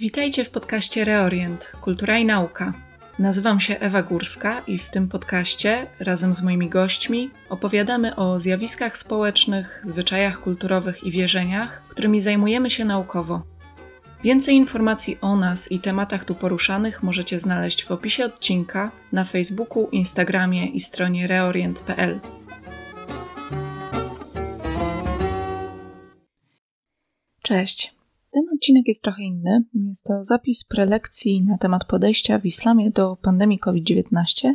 Witajcie w podcaście Reorient Kultura i Nauka. Nazywam się Ewa Górska i w tym podcaście razem z moimi gośćmi opowiadamy o zjawiskach społecznych, zwyczajach kulturowych i wierzeniach, którymi zajmujemy się naukowo. Więcej informacji o nas i tematach tu poruszanych możecie znaleźć w opisie odcinka na Facebooku, Instagramie i stronie reorient.pl. Cześć. Ten odcinek jest trochę inny. Jest to zapis prelekcji na temat podejścia w islamie do pandemii COVID-19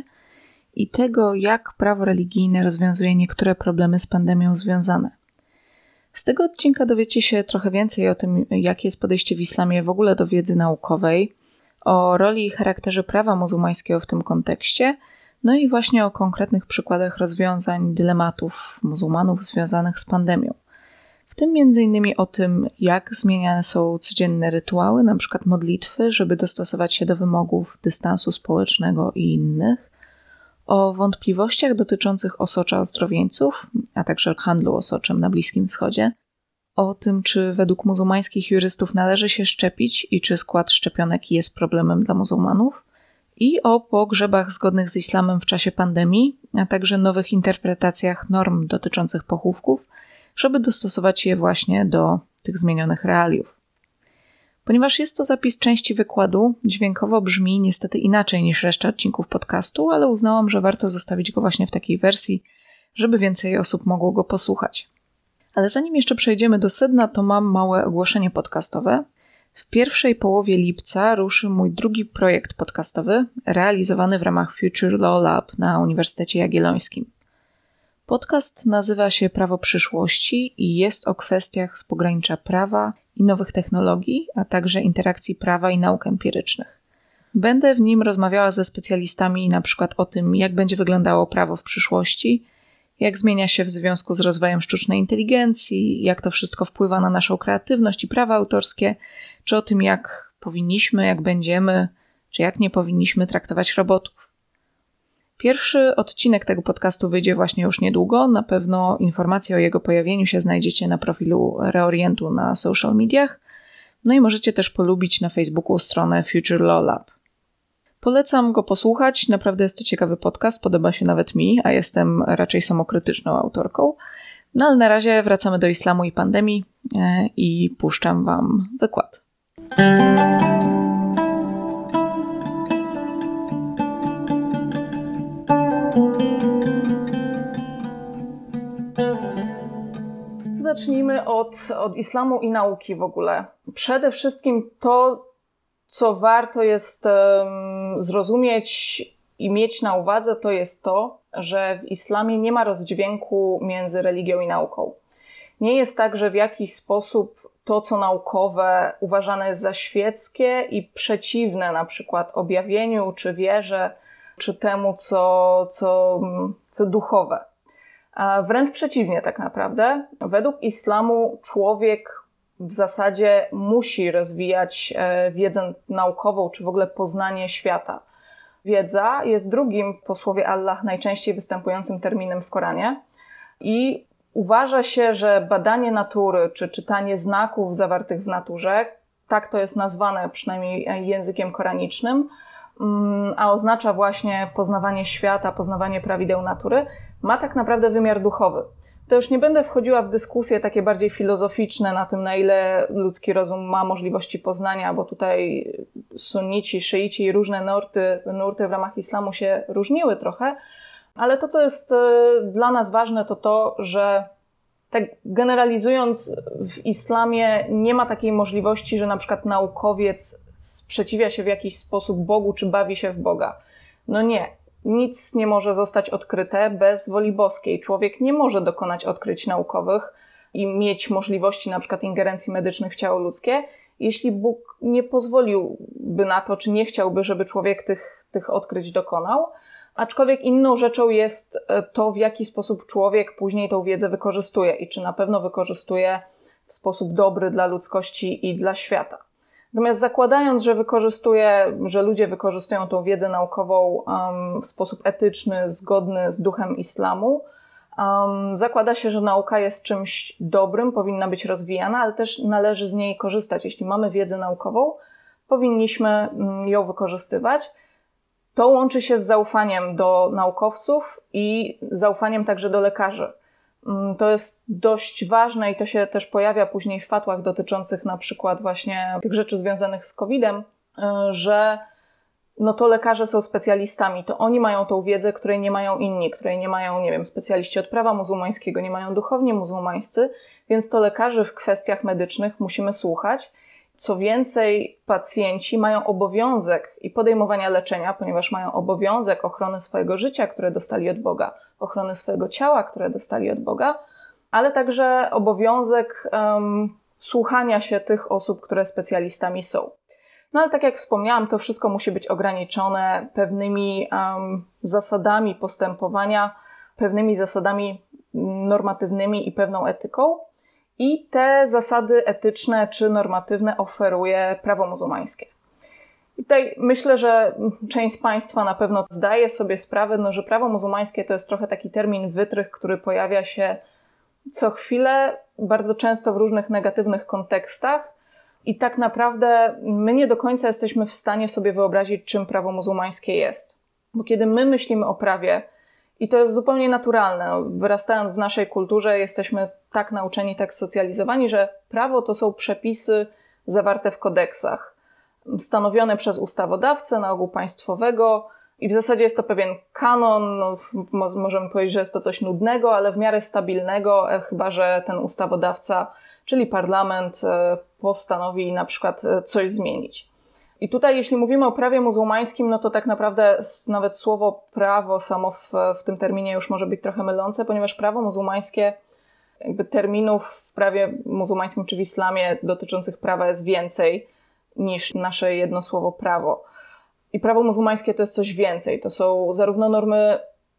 i tego, jak prawo religijne rozwiązuje niektóre problemy z pandemią związane. Z tego odcinka dowiecie się trochę więcej o tym, jakie jest podejście w islamie w ogóle do wiedzy naukowej, o roli i charakterze prawa muzułmańskiego w tym kontekście, no i właśnie o konkretnych przykładach rozwiązań dylematów muzułmanów związanych z pandemią. W tym m.in. o tym, jak zmieniane są codzienne rytuały, np. modlitwy, żeby dostosować się do wymogów dystansu społecznego i innych, o wątpliwościach dotyczących osocza ozdrowieńców, a także handlu osoczem na Bliskim Wschodzie, o tym, czy według muzułmańskich jurystów należy się szczepić i czy skład szczepionek jest problemem dla muzułmanów, i o pogrzebach zgodnych z islamem w czasie pandemii, a także nowych interpretacjach norm dotyczących pochówków – żeby dostosować je właśnie do tych zmienionych realiów. Ponieważ jest to zapis części wykładu, dźwiękowo brzmi niestety inaczej niż reszta odcinków podcastu, ale uznałam, że warto zostawić go właśnie w takiej wersji, żeby więcej osób mogło go posłuchać. Ale zanim jeszcze przejdziemy do sedna, to mam małe ogłoszenie podcastowe. W pierwszej połowie lipca ruszy mój drugi projekt podcastowy, realizowany w ramach Future Law Lab na Uniwersytecie Jagiellońskim. Podcast nazywa się Prawo przyszłości i jest o kwestiach z pogranicza prawa i nowych technologii, a także interakcji prawa i nauk empirycznych. Będę w nim rozmawiała ze specjalistami na przykład o tym, jak będzie wyglądało prawo w przyszłości, jak zmienia się w związku z rozwojem sztucznej inteligencji, jak to wszystko wpływa na naszą kreatywność i prawa autorskie, czy o tym, jak powinniśmy, jak będziemy, czy jak nie powinniśmy traktować robotów. Pierwszy odcinek tego podcastu wyjdzie właśnie już niedługo. Na pewno informacje o jego pojawieniu się znajdziecie na profilu Reorientu na social mediach. No i możecie też polubić na Facebooku stronę Future Law Lab. Polecam go posłuchać, naprawdę jest to ciekawy podcast, podoba się nawet mi, a jestem raczej samokrytyczną autorką. No ale na razie wracamy do islamu i pandemii e, i puszczam Wam wykład. Od, od islamu i nauki w ogóle. Przede wszystkim to, co warto jest um, zrozumieć i mieć na uwadze, to jest to, że w islamie nie ma rozdźwięku między religią i nauką. Nie jest tak, że w jakiś sposób to, co naukowe, uważane jest za świeckie i przeciwne na przykład objawieniu, czy wierze, czy temu, co, co, co duchowe. Wręcz przeciwnie, tak naprawdę. Według islamu człowiek w zasadzie musi rozwijać e, wiedzę naukową, czy w ogóle poznanie świata. Wiedza jest drugim po słowie Allah najczęściej występującym terminem w Koranie i uważa się, że badanie natury, czy czytanie znaków zawartych w naturze, tak to jest nazwane przynajmniej językiem koranicznym, mm, a oznacza właśnie poznawanie świata, poznawanie prawideł natury, ma tak naprawdę wymiar duchowy. To już nie będę wchodziła w dyskusje takie bardziej filozoficzne na tym, na ile ludzki rozum ma możliwości poznania, bo tutaj sunnici, szyici i różne nurty, nurty w ramach islamu się różniły trochę, ale to, co jest e, dla nas ważne, to to, że tak generalizując, w islamie nie ma takiej możliwości, że na przykład naukowiec sprzeciwia się w jakiś sposób Bogu czy bawi się w Boga. No nie nic nie może zostać odkryte bez woli boskiej. Człowiek nie może dokonać odkryć naukowych i mieć możliwości na przykład ingerencji medycznych w ciało ludzkie, jeśli Bóg nie pozwoliłby na to, czy nie chciałby, żeby człowiek tych, tych odkryć dokonał. Aczkolwiek inną rzeczą jest e, to, w jaki sposób człowiek później tą wiedzę wykorzystuje i czy na pewno wykorzystuje w sposób dobry dla ludzkości i dla świata. Natomiast zakładając, że wykorzystuje, że ludzie wykorzystują tą wiedzę naukową um, w sposób etyczny, zgodny z duchem islamu, um, zakłada się, że nauka jest czymś dobrym, powinna być rozwijana, ale też należy z niej korzystać. Jeśli mamy wiedzę naukową, powinniśmy mm, ją wykorzystywać. To łączy się z zaufaniem do naukowców i zaufaniem także do lekarzy. Mm, to jest dość ważne i to się też pojawia później w fatłach dotyczących na przykład właśnie tych rzeczy związanych z COVID-em, y, że no to lekarze są specjalistami, to oni mają tą wiedzę, której nie mają inni, której nie mają, nie wiem, specjaliści od prawa muzułmańskiego, nie mają duchowni muzułmańscy, więc to lekarzy w kwestiach medycznych musimy słuchać co więcej, pacjenci mają obowiązek i podejmowania leczenia, ponieważ mają obowiązek ochrony swojego życia, które dostali od Boga, ochrony swojego ciała, które dostali od Boga, ale także obowiązek um, słuchania się tych osób, które specjalistami są. No ale tak jak wspomniałam, to wszystko musi być ograniczone pewnymi um, zasadami postępowania, pewnymi zasadami normatywnymi i pewną etyką. I te zasady etyczne czy normatywne oferuje prawo muzułmańskie. I tutaj myślę, że część z Państwa na pewno zdaje sobie sprawę, no, że prawo muzułmańskie to jest trochę taki termin wytrych, który pojawia się co chwilę, bardzo często w różnych negatywnych kontekstach. I tak naprawdę my nie do końca jesteśmy w stanie sobie wyobrazić, czym prawo muzułmańskie jest. Bo kiedy my myślimy o prawie, i to jest zupełnie naturalne. Wyrastając w naszej kulturze, jesteśmy tak nauczeni, tak socjalizowani, że prawo to są przepisy zawarte w kodeksach, stanowione przez ustawodawcę, na ogół państwowego, i w zasadzie jest to pewien kanon, no, możemy powiedzieć, że jest to coś nudnego, ale w miarę stabilnego, e, chyba że ten ustawodawca, czyli parlament, e, postanowi na przykład e, coś zmienić. I tutaj, jeśli mówimy o prawie muzułmańskim, no to tak naprawdę nawet słowo prawo samo w, w tym terminie już może być trochę mylące, ponieważ prawo muzułmańskie, jakby terminów w prawie muzułmańskim czy w islamie dotyczących prawa jest więcej niż nasze jedno słowo prawo. I prawo muzułmańskie to jest coś więcej. To są zarówno normy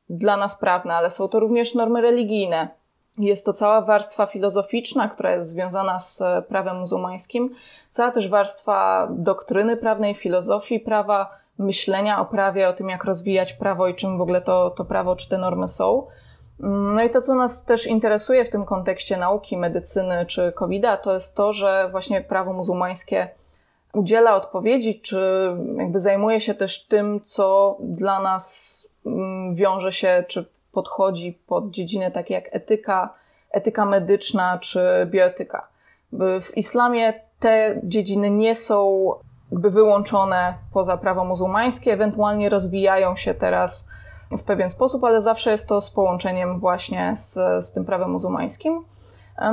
dla nas prawne, ale są to również normy religijne. Jest to cała warstwa filozoficzna, która jest związana z prawem muzułmańskim, cała też warstwa doktryny prawnej, filozofii prawa, myślenia o prawie, o tym, jak rozwijać prawo i czym w ogóle to, to prawo czy te normy są. No i to, co nas też interesuje w tym kontekście nauki, medycyny czy COVID-a, to jest to, że właśnie prawo muzułmańskie udziela odpowiedzi, czy jakby zajmuje się też tym, co dla nas mm, wiąże się, czy podchodzi pod dziedziny takie jak etyka, etyka medyczna czy bioetyka. W islamie te dziedziny nie są jakby wyłączone poza prawo muzułmańskie, ewentualnie rozwijają się teraz w pewien sposób, ale zawsze jest to z połączeniem właśnie z, z tym prawem muzułmańskim.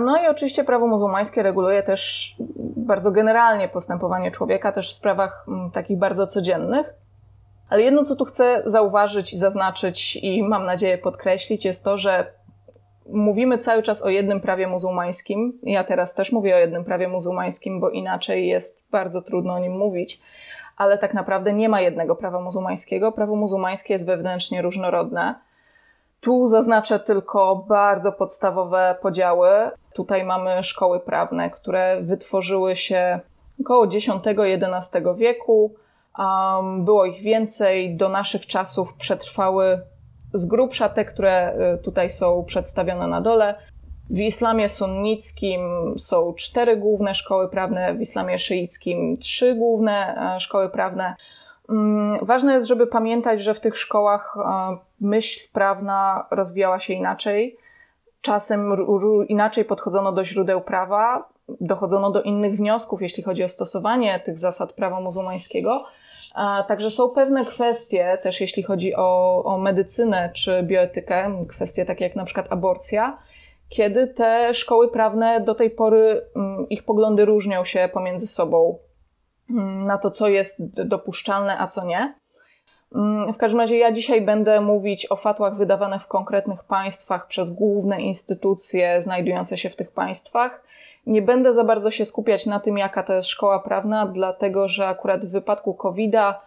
No i oczywiście prawo muzułmańskie reguluje też bardzo generalnie postępowanie człowieka, też w sprawach mm, takich bardzo codziennych. Ale jedno, co tu chcę zauważyć zaznaczyć i mam nadzieję podkreślić, jest to, że mówimy cały czas o jednym prawie muzułmańskim. Ja teraz też mówię o jednym prawie muzułmańskim, bo inaczej jest bardzo trudno o nim mówić. Ale tak naprawdę nie ma jednego prawa muzułmańskiego. Prawo muzułmańskie jest wewnętrznie różnorodne. Tu zaznaczę tylko bardzo podstawowe podziały. Tutaj mamy szkoły prawne, które wytworzyły się około X-XI wieku Um, było ich więcej. Do naszych czasów przetrwały z grubsza te, które y, tutaj są przedstawione na dole. W islamie sunnickim są cztery główne szkoły prawne, w islamie szyickim trzy główne e, szkoły prawne. Mm, ważne jest, żeby pamiętać, że w tych szkołach e, myśl prawna rozwijała się inaczej. Czasem inaczej podchodzono do źródeł prawa, dochodzono do innych wniosków, jeśli chodzi o stosowanie tych zasad prawa muzułmańskiego. Także są pewne kwestie, też jeśli chodzi o, o medycynę czy bioetykę, kwestie takie jak na przykład aborcja, kiedy te szkoły prawne do tej pory, mm, ich poglądy różnią się pomiędzy sobą mm, na to, co jest dopuszczalne, a co nie. Mm, w każdym razie ja dzisiaj będę mówić o fatłach wydawane w konkretnych państwach przez główne instytucje znajdujące się w tych państwach nie będę za bardzo się skupiać na tym, jaka to jest szkoła prawna, dlatego że akurat w wypadku COVID-a,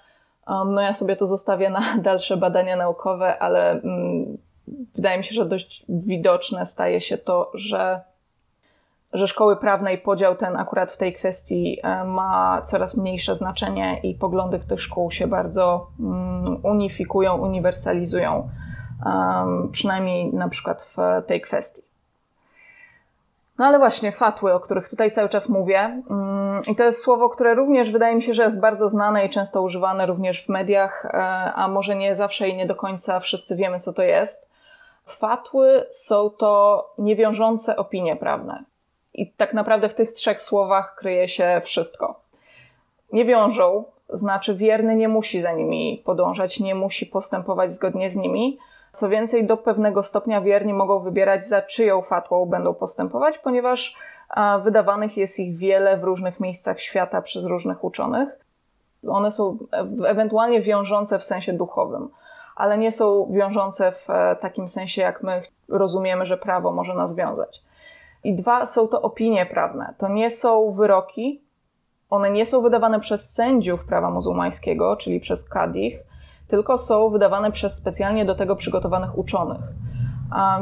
um, no ja sobie to zostawię na dalsze badania naukowe, ale um, wydaje mi się, że dość widoczne staje się to, że że szkoły prawne i podział ten akurat w tej kwestii e, ma coraz mniejsze znaczenie i poglądy tych szkół się bardzo mm, unifikują, uniwersalizują, przynajmniej na przykład w tej kwestii. No ale właśnie, fatły, o których tutaj cały czas mówię. Mm, I to jest słowo, które również wydaje mi się, że jest bardzo znane i często używane również w mediach, e, a może nie zawsze i nie do końca wszyscy wiemy, co to jest. Fatły są to niewiążące opinie prawne. I tak naprawdę w tych trzech słowach kryje się wszystko. Nie wiążą, znaczy wierny nie musi za nimi podążać, nie musi postępować zgodnie z nimi. Co więcej, do pewnego stopnia wierni mogą wybierać, za czyją fatłą będą postępować, ponieważ wydawanych jest ich wiele w różnych miejscach świata przez różnych uczonych. One są ewentualnie wiążące w sensie duchowym, ale nie są wiążące w e, takim sensie, jak my rozumiemy, że prawo może nas wiązać. I dwa, są to opinie prawne. To nie są wyroki. One nie są wydawane przez sędziów prawa muzułmańskiego, czyli przez kadich, tylko są wydawane przez specjalnie do tego przygotowanych uczonych.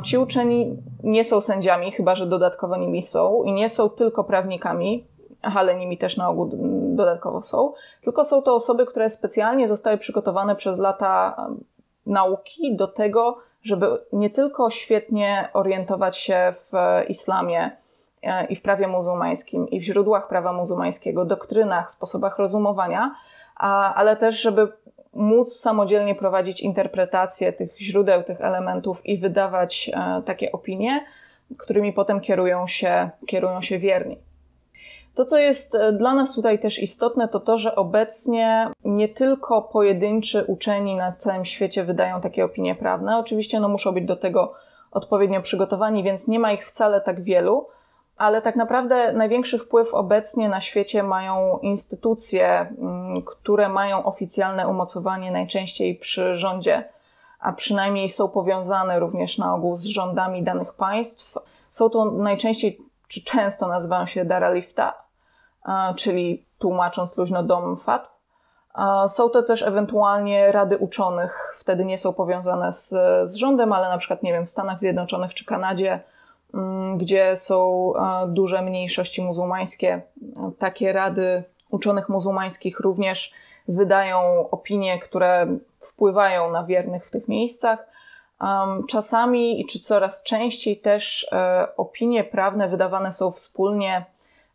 Ci uczeni nie są sędziami, chyba że dodatkowo nimi są, i nie są tylko prawnikami, ale nimi też na ogół dodatkowo są, tylko są to osoby, które specjalnie zostały przygotowane przez lata nauki do tego, żeby nie tylko świetnie orientować się w islamie e, i w prawie muzułmańskim, i w źródłach prawa muzułmańskiego, doktrynach, sposobach rozumowania, ale też, żeby móc samodzielnie prowadzić interpretację tych źródeł, tych elementów i wydawać e, takie opinie, którymi potem kierują się, kierują się wierni. To, co jest e, dla nas tutaj też istotne, to to, że obecnie nie tylko pojedynczy uczeni na całym świecie wydają takie opinie prawne. Oczywiście no, muszą być do tego odpowiednio przygotowani, więc nie ma ich wcale tak wielu, ale tak naprawdę największy wpływ obecnie na świecie mają instytucje, mm, które mają oficjalne umocowanie najczęściej przy rządzie, a przynajmniej są powiązane również na ogół z rządami danych państw. Są to najczęściej, czy często nazywają się Daralifta, czyli tłumacząc luźno dom fatw. Są to też ewentualnie rady uczonych, wtedy nie są powiązane z, z rządem, ale na przykład, nie wiem, w Stanach Zjednoczonych czy Kanadzie gdzie są duże mniejszości muzułmańskie. Takie rady uczonych muzułmańskich również wydają opinie, które wpływają na wiernych w tych miejscach. Czasami, czy coraz częściej też e, opinie prawne wydawane są wspólnie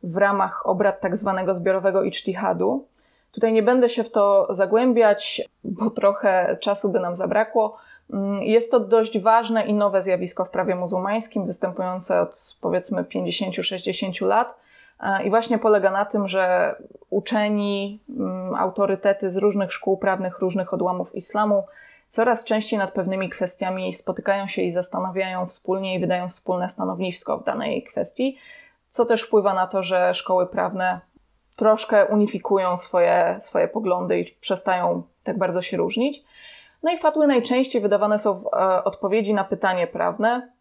w ramach obrad tak zwanego zbiorowego ijtihadu. Tutaj nie będę się w to zagłębiać, bo trochę czasu by nam zabrakło. Mm, jest to dość ważne i nowe zjawisko w prawie muzułmańskim, występujące od powiedzmy 50-60 lat. E, I właśnie polega na tym, że uczeni, mm, autorytety z różnych szkół prawnych, różnych odłamów islamu coraz częściej nad pewnymi kwestiami spotykają się i zastanawiają wspólnie i wydają wspólne stanowisko w danej kwestii, co też wpływa na to, że szkoły prawne troszkę unifikują swoje, swoje poglądy i przestają tak bardzo się różnić. No i fatły najczęściej wydawane są w e, odpowiedzi na pytanie prawne.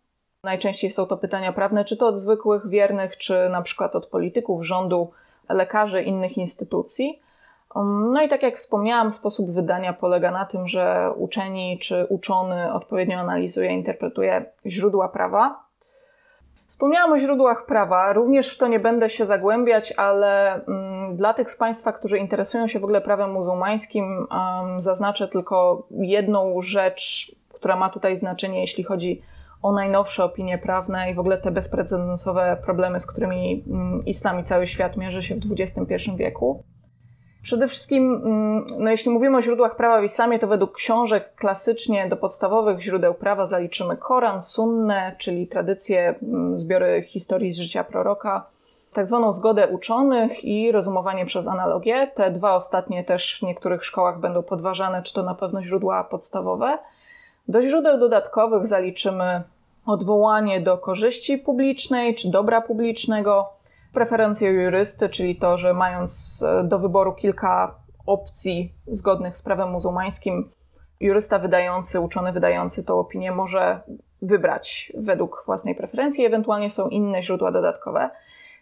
Najczęściej są to pytania prawne, czy to od zwykłych wiernych, czy na przykład od polityków, rządu, lekarzy, innych instytucji. Um, no i tak jak wspomniałam, sposób wydania polega na tym, że uczeni czy uczony odpowiednio analizuje, interpretuje źródła prawa, Wspomniałam o źródłach prawa, również w to nie będę się zagłębiać, ale mm, dla tych z Państwa, którzy interesują się w ogóle prawem muzułmańskim, um, zaznaczę tylko jedną rzecz, która ma tutaj znaczenie, jeśli chodzi o najnowsze opinie prawne i w ogóle te bezprecedensowe problemy, z którymi um, islam i cały świat mierzy się w XXI wieku. Przede wszystkim, mm, no jeśli mówimy o źródłach prawa w islamie, to według książek klasycznie do podstawowych źródeł prawa zaliczymy Koran, Sunnę, czyli tradycje, mm, zbiory historii z życia proroka, tak zwaną zgodę uczonych i rozumowanie przez analogię. Te dwa ostatnie też w niektórych szkołach będą podważane, czy to na pewno źródła podstawowe. Do źródeł dodatkowych zaliczymy odwołanie do korzyści publicznej czy dobra publicznego, preferencje jurysty, czyli to, że mając e, do wyboru kilka opcji zgodnych z prawem muzułmańskim, jurysta wydający, uczony wydający tą opinię może wybrać według własnej preferencji, ewentualnie są inne źródła dodatkowe.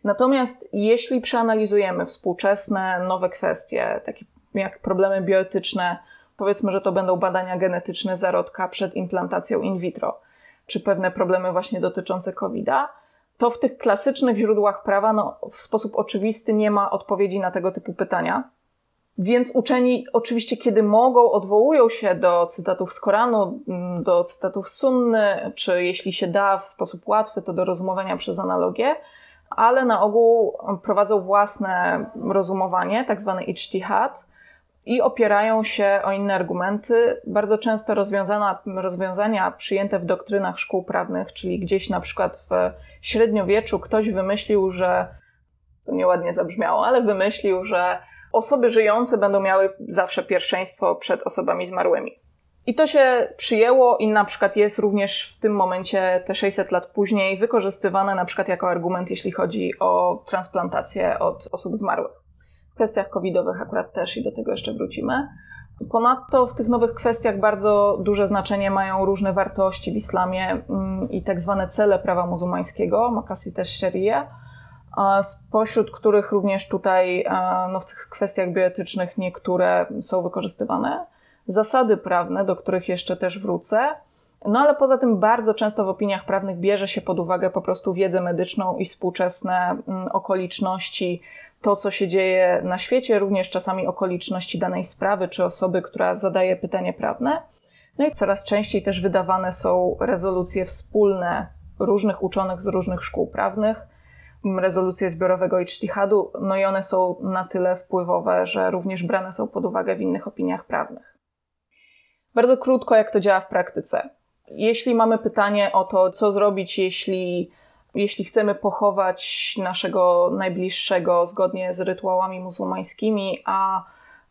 Natomiast jeśli przeanalizujemy współczesne, nowe kwestie, takie jak problemy bioetyczne, powiedzmy, że to będą badania genetyczne zarodka przed implantacją in vitro, czy pewne problemy właśnie dotyczące COVID-a, to w tych klasycznych źródłach prawa no, w sposób oczywisty nie ma odpowiedzi na tego typu pytania. Więc uczeni oczywiście, kiedy mogą, odwołują się do cytatów z Koranu, mm, do cytatów Sunny, czy jeśli się da w sposób łatwy, to do rozumowania przez analogię, ale na ogół prowadzą własne rozumowanie, tak zwany ijtihad, i opierają się o inne argumenty, bardzo często rozwiązania przyjęte w doktrynach szkół prawnych, czyli gdzieś na przykład w średniowieczu ktoś wymyślił, że to nieładnie zabrzmiało, ale wymyślił, że osoby żyjące będą miały zawsze pierwszeństwo przed osobami zmarłymi. I to się przyjęło i na przykład jest również w tym momencie, te 600 lat później, wykorzystywane na przykład jako argument, jeśli chodzi o transplantację od osób zmarłych. Kwestiach covidowych akurat też i do tego jeszcze wrócimy. Ponadto w tych nowych kwestiach bardzo duże znaczenie mają różne wartości w islamie mm, i tak zwane cele prawa muzułmańskiego, makasi też sharia, spośród których również tutaj no, w tych kwestiach bioetycznych niektóre są wykorzystywane. Zasady prawne, do których jeszcze też wrócę. No ale poza tym bardzo często w opiniach prawnych bierze się pod uwagę po prostu wiedzę medyczną i współczesne mm, okoliczności, to co się dzieje na świecie, również czasami okoliczności danej sprawy czy osoby, która zadaje pytanie prawne. No i coraz częściej też wydawane są rezolucje wspólne różnych uczonych z różnych szkół prawnych, rezolucje zbiorowego i cztihadu, no i one są na tyle wpływowe, że również brane są pod uwagę w innych opiniach prawnych. Bardzo krótko, jak to działa w praktyce. Jeśli mamy pytanie o to, co zrobić, jeśli, jeśli chcemy pochować naszego najbliższego zgodnie z rytuałami muzułmańskimi, a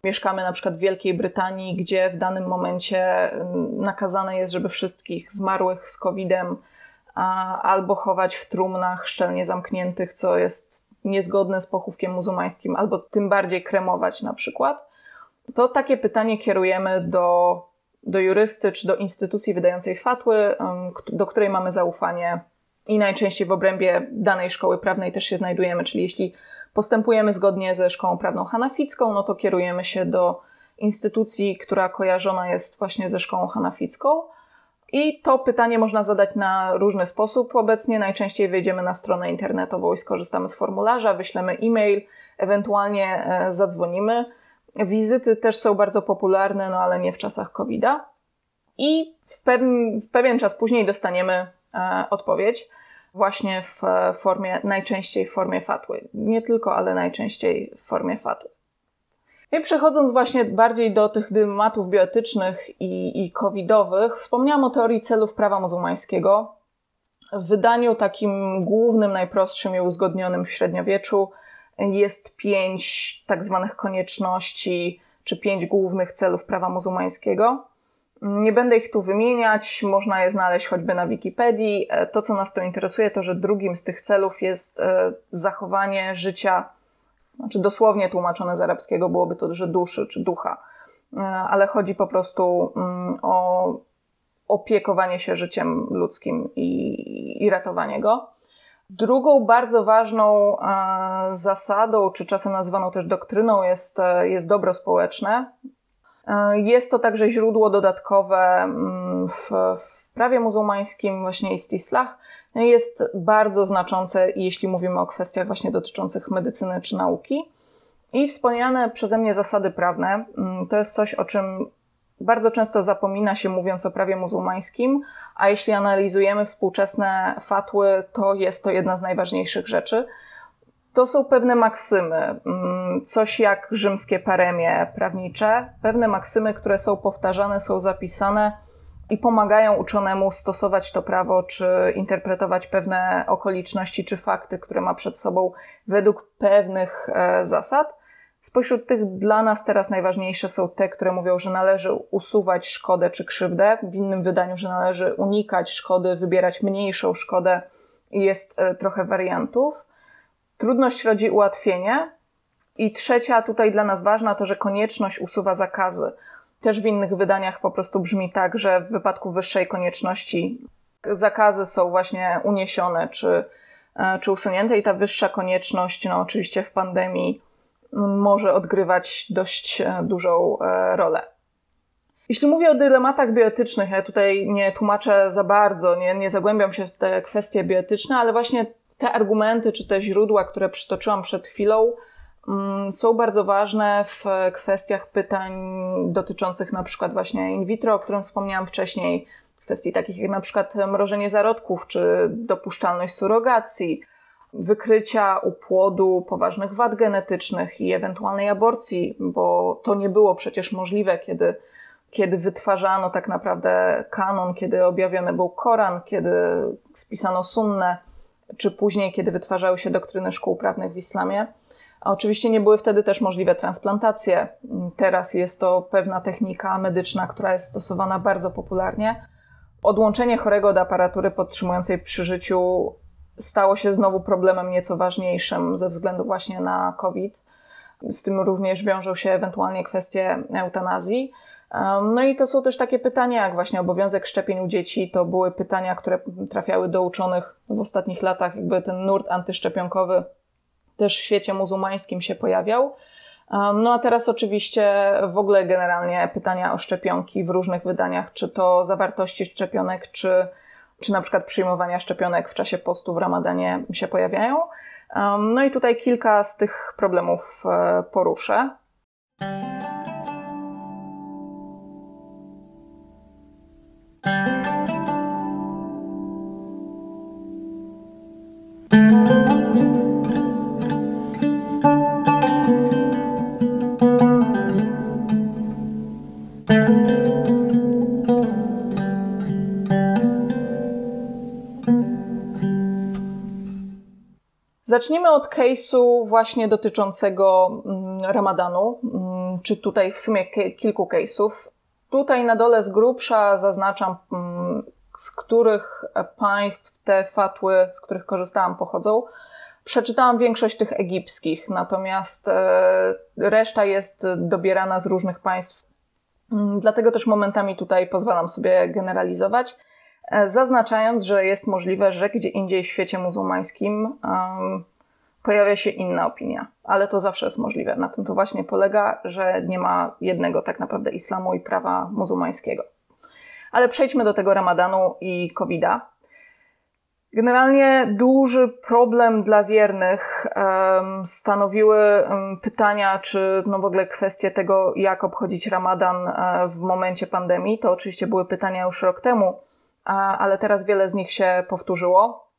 mieszkamy na przykład w Wielkiej Brytanii, gdzie w danym momencie mm, nakazane jest, żeby wszystkich zmarłych z COVID-em albo chować w trumnach szczelnie zamkniętych, co jest niezgodne z pochówkiem muzułmańskim, albo tym bardziej kremować na przykład, to takie pytanie kierujemy do, do jurysty czy do instytucji wydającej fatły, do której mamy zaufanie i najczęściej w obrębie danej szkoły prawnej też się znajdujemy, czyli jeśli postępujemy zgodnie ze szkołą prawną hanaficką, no to kierujemy się do instytucji, która kojarzona jest właśnie ze szkołą hanaficką. I to pytanie można zadać na różny sposób. Obecnie najczęściej wejdziemy na stronę internetową i skorzystamy z formularza, wyślemy e-mail, ewentualnie e, zadzwonimy. Wizyty też są bardzo popularne, no ale nie w czasach COVID-a. I w, pewien, w pewien czas później dostaniemy e, odpowiedź właśnie w formie, najczęściej w formie fatły. Nie tylko, ale najczęściej w formie fatły. I przechodząc właśnie bardziej do tych dylematów bioetycznych i, i covidowych, wspomniałam o teorii celów prawa muzułmańskiego. W wydaniu takim głównym, najprostszym i uzgodnionym w średniowieczu jest pięć tak zwanych konieczności, czy pięć głównych celów prawa muzułmańskiego. Nie będę ich tu wymieniać, można je znaleźć choćby na Wikipedii. To, co nas tu interesuje, to, że drugim z tych celów jest e, zachowanie życia znaczy dosłownie tłumaczone z arabskiego byłoby to, że duszy czy ducha, e, ale chodzi po prostu mm, o opiekowanie się życiem ludzkim i, i ratowanie go. Drugą bardzo ważną e, zasadą, czy czasem nazywaną też doktryną, jest, e, jest dobro społeczne. Jest to także źródło dodatkowe mm, w, w prawie muzułmańskim, właśnie istislah, jest bardzo znaczące, jeśli mówimy o kwestiach właśnie dotyczących medycyny czy nauki. I wspomniane przeze mnie zasady prawne mm, to jest coś, o czym bardzo często zapomina się mówiąc o prawie muzułmańskim, a jeśli analizujemy współczesne fatły, to jest to jedna z najważniejszych rzeczy. To są pewne maksymy, mm, coś jak rzymskie paremie prawnicze, pewne maksymy, które są powtarzane, są zapisane i pomagają uczonemu stosować to prawo, czy interpretować pewne okoliczności, czy fakty, które ma przed sobą według pewnych e, zasad. Spośród tych dla nas teraz najważniejsze są te, które mówią, że należy usuwać szkodę czy krzywdę, w innym wydaniu, że należy unikać szkody, wybierać mniejszą szkodę i jest e, trochę wariantów. Trudność rodzi ułatwienie. I trzecia, tutaj dla nas ważna, to że konieczność usuwa zakazy. Też w innych wydaniach po prostu brzmi tak, że w wypadku wyższej konieczności zakazy są właśnie uniesione czy, e, czy usunięte i ta wyższa konieczność, no oczywiście w pandemii może odgrywać dość e, dużą e, rolę. Jeśli mówię o dylematach bioetycznych, ja tutaj nie tłumaczę za bardzo, nie, nie zagłębiam się w te kwestie bioetyczne, ale właśnie te argumenty czy te źródła, które przytoczyłam przed chwilą, mm, są bardzo ważne w kwestiach pytań dotyczących na przykład właśnie in vitro, o którym wspomniałam wcześniej, kwestii takich jak na przykład mrożenie zarodków czy dopuszczalność surogacji, wykrycia u płodu poważnych wad genetycznych i ewentualnej aborcji, bo to nie było przecież możliwe, kiedy, kiedy wytwarzano tak naprawdę kanon, kiedy objawiony był Koran, kiedy spisano sunnę, czy później, kiedy wytwarzały się doktryny szkół prawnych w islamie. A oczywiście nie były wtedy też możliwe transplantacje. Teraz jest to pewna technika medyczna, która jest stosowana bardzo popularnie. Odłączenie chorego od aparatury podtrzymującej przy życiu stało się znowu problemem nieco ważniejszym ze względu właśnie na COVID. Z tym również wiążą się ewentualnie kwestie eutanazji. No i to są też takie pytania, jak właśnie obowiązek szczepień u dzieci. To były pytania, które trafiały do uczonych w ostatnich latach. Jakby ten nurt antyszczepionkowy też w świecie muzułmańskim się pojawiał. No a teraz oczywiście w ogóle generalnie pytania o szczepionki w różnych wydaniach, czy to zawartości szczepionek, czy, czy na przykład przyjmowania szczepionek w czasie postu w Ramadanie się pojawiają. No i tutaj kilka z tych problemów e, poruszę. Zacznijmy od case'u właśnie dotyczącego mm, Ramadanu, mm, czy tutaj w sumie kilku case'ów. Tutaj na dole z grubsza zaznaczam, mm, z których państw te fatły, z których korzystałam, pochodzą. Przeczytałam większość tych egipskich, natomiast e, reszta jest dobierana z różnych państw. Dlatego też momentami tutaj pozwalam sobie generalizować. E, zaznaczając, że jest możliwe, że gdzie indziej w świecie muzułmańskim um, pojawia się inna opinia, ale to zawsze jest możliwe. Na tym to właśnie polega, że nie ma jednego tak naprawdę islamu i prawa muzułmańskiego. Ale przejdźmy do tego ramadanu i COVID-a. Generalnie duży problem dla wiernych um, stanowiły um, pytania, czy no w ogóle kwestie tego, jak obchodzić ramadan um, w momencie pandemii. To oczywiście były pytania już rok temu, ale teraz wiele z nich się powtórzyło.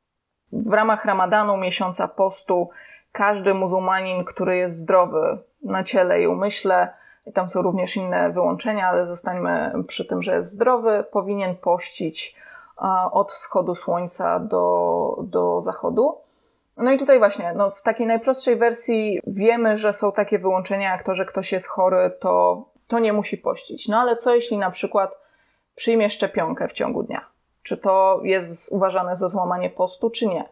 W ramach Ramadanu, miesiąca postu, każdy muzułmanin, który jest zdrowy na ciele i umyśle, i tam są również inne wyłączenia, ale zostańmy przy tym, że jest zdrowy, powinien pościć od wschodu słońca do, do zachodu. No i tutaj właśnie, no w takiej najprostszej wersji wiemy, że są takie wyłączenia, jak to, że ktoś jest chory, to, to nie musi pościć. No ale co jeśli na przykład przyjmie szczepionkę w ciągu dnia? Czy to jest uważane za złamanie postu, czy nie?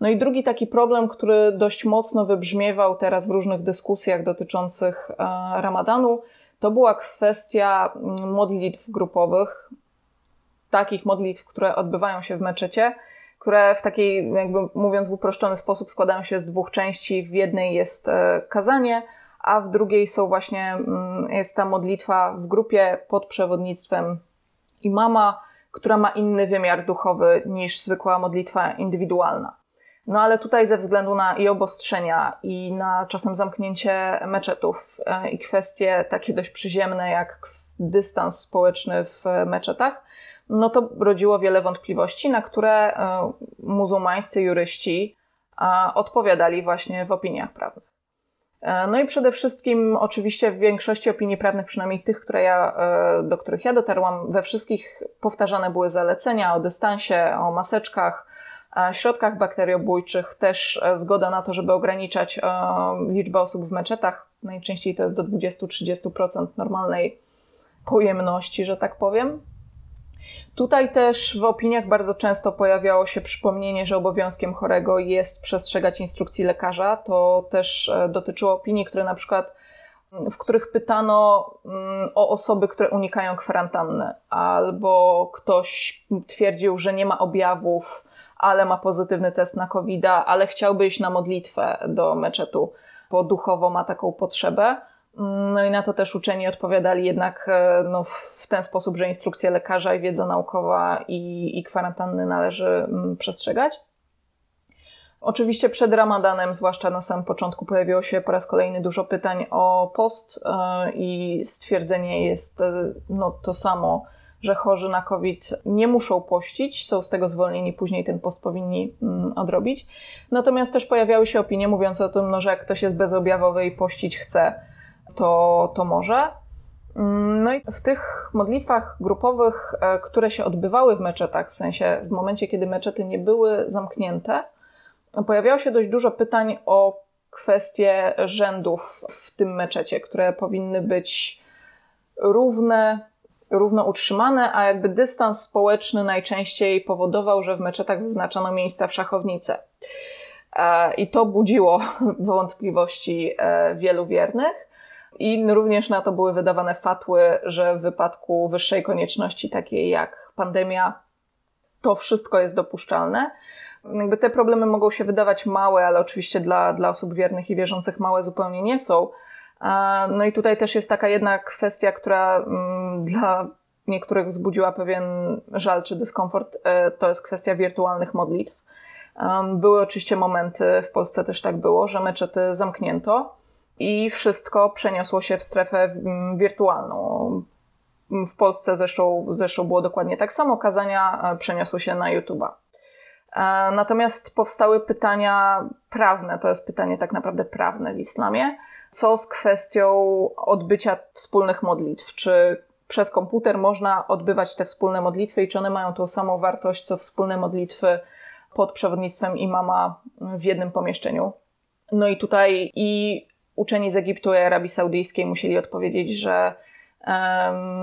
No i drugi taki problem, który dość mocno wybrzmiewał teraz w różnych dyskusjach dotyczących e, Ramadanu, to była kwestia mm, modlitw grupowych, takich modlitw, które odbywają się w meczecie, które w takiej, jakby mówiąc w uproszczony sposób, składają się z dwóch części. W jednej jest e, kazanie, a w drugiej są właśnie, mm, jest ta modlitwa w grupie pod przewodnictwem imama, która ma inny wymiar duchowy niż zwykła modlitwa indywidualna. No ale tutaj ze względu na i obostrzenia, i na czasem zamknięcie meczetów, e, i kwestie takie dość przyziemne jak dystans społeczny w meczetach, no to rodziło wiele wątpliwości, na które e, muzułmańscy juryści odpowiadali właśnie w opiniach prawnych. E, no i przede wszystkim, oczywiście, w większości opinii prawnych, przynajmniej tych, które ja, e, do których ja dotarłam, we wszystkich powtarzane były zalecenia o dystansie, o maseczkach, środkach bakteriobójczych, też e, zgoda na to, żeby ograniczać liczbę osób w meczetach. Najczęściej to jest do 20-30% normalnej pojemności, że tak powiem. Tutaj też w opiniach bardzo często pojawiało się przypomnienie, że obowiązkiem chorego jest przestrzegać instrukcji lekarza. To też e, dotyczyło opinii, które na przykład w których pytano mm, o osoby, które unikają kwarantanny, albo ktoś twierdził, że nie ma objawów, ale ma pozytywny test na covid ale chciałby iść na modlitwę do meczetu, bo duchowo ma taką potrzebę. No i na to też uczeni odpowiadali jednak e, no, w ten sposób, że instrukcje lekarza i wiedza naukowa i, i kwarantanny należy mm, przestrzegać. Oczywiście przed Ramadanem, zwłaszcza na samym początku, pojawiło się po raz kolejny dużo pytań o post e, i stwierdzenie jest e, no, to samo, że chorzy na COVID nie muszą pościć, są z tego zwolnieni, później ten post powinni mm, odrobić. Natomiast też pojawiały się opinie mówiące o tym, no, że jak ktoś jest bezobjawowy i pościć chce, to, to może. Mm, no i w tych modlitwach grupowych, e, które się odbywały w meczetach, w sensie w momencie, kiedy meczety nie były zamknięte, pojawiało się dość dużo pytań o kwestie rzędów w tym meczecie, które powinny być równe, równo utrzymane, a jakby dystans społeczny najczęściej powodował, że w meczetach wyznaczano miejsca w szachownicy. E, I to budziło wątpliwości e, wielu wiernych. I również na to były wydawane fatły, że w wypadku wyższej konieczności, takiej jak pandemia, to wszystko jest dopuszczalne. Jakby te problemy mogą się wydawać małe, ale oczywiście dla, dla osób wiernych i wierzących małe zupełnie nie są. No i tutaj też jest taka jedna kwestia, która mm, dla niektórych wzbudziła pewien żal czy dyskomfort. E, to jest kwestia wirtualnych modlitw. Były oczywiście momenty, w Polsce też tak było, że meczety zamknięto i wszystko przeniosło się w strefę wirtualną. W Polsce zresztą, zresztą było dokładnie tak samo. Kazania e, przeniosły się na YouTube'a. E, natomiast powstały pytania prawne, to jest pytanie tak naprawdę prawne w islamie. Co z kwestią odbycia wspólnych modlitw? Czy przez komputer można odbywać te wspólne modlitwy i czy one mają tą samą wartość, co wspólne modlitwy pod przewodnictwem imama w jednym pomieszczeniu? No i tutaj i uczeni z Egiptu i Arabii Saudyjskiej musieli odpowiedzieć, że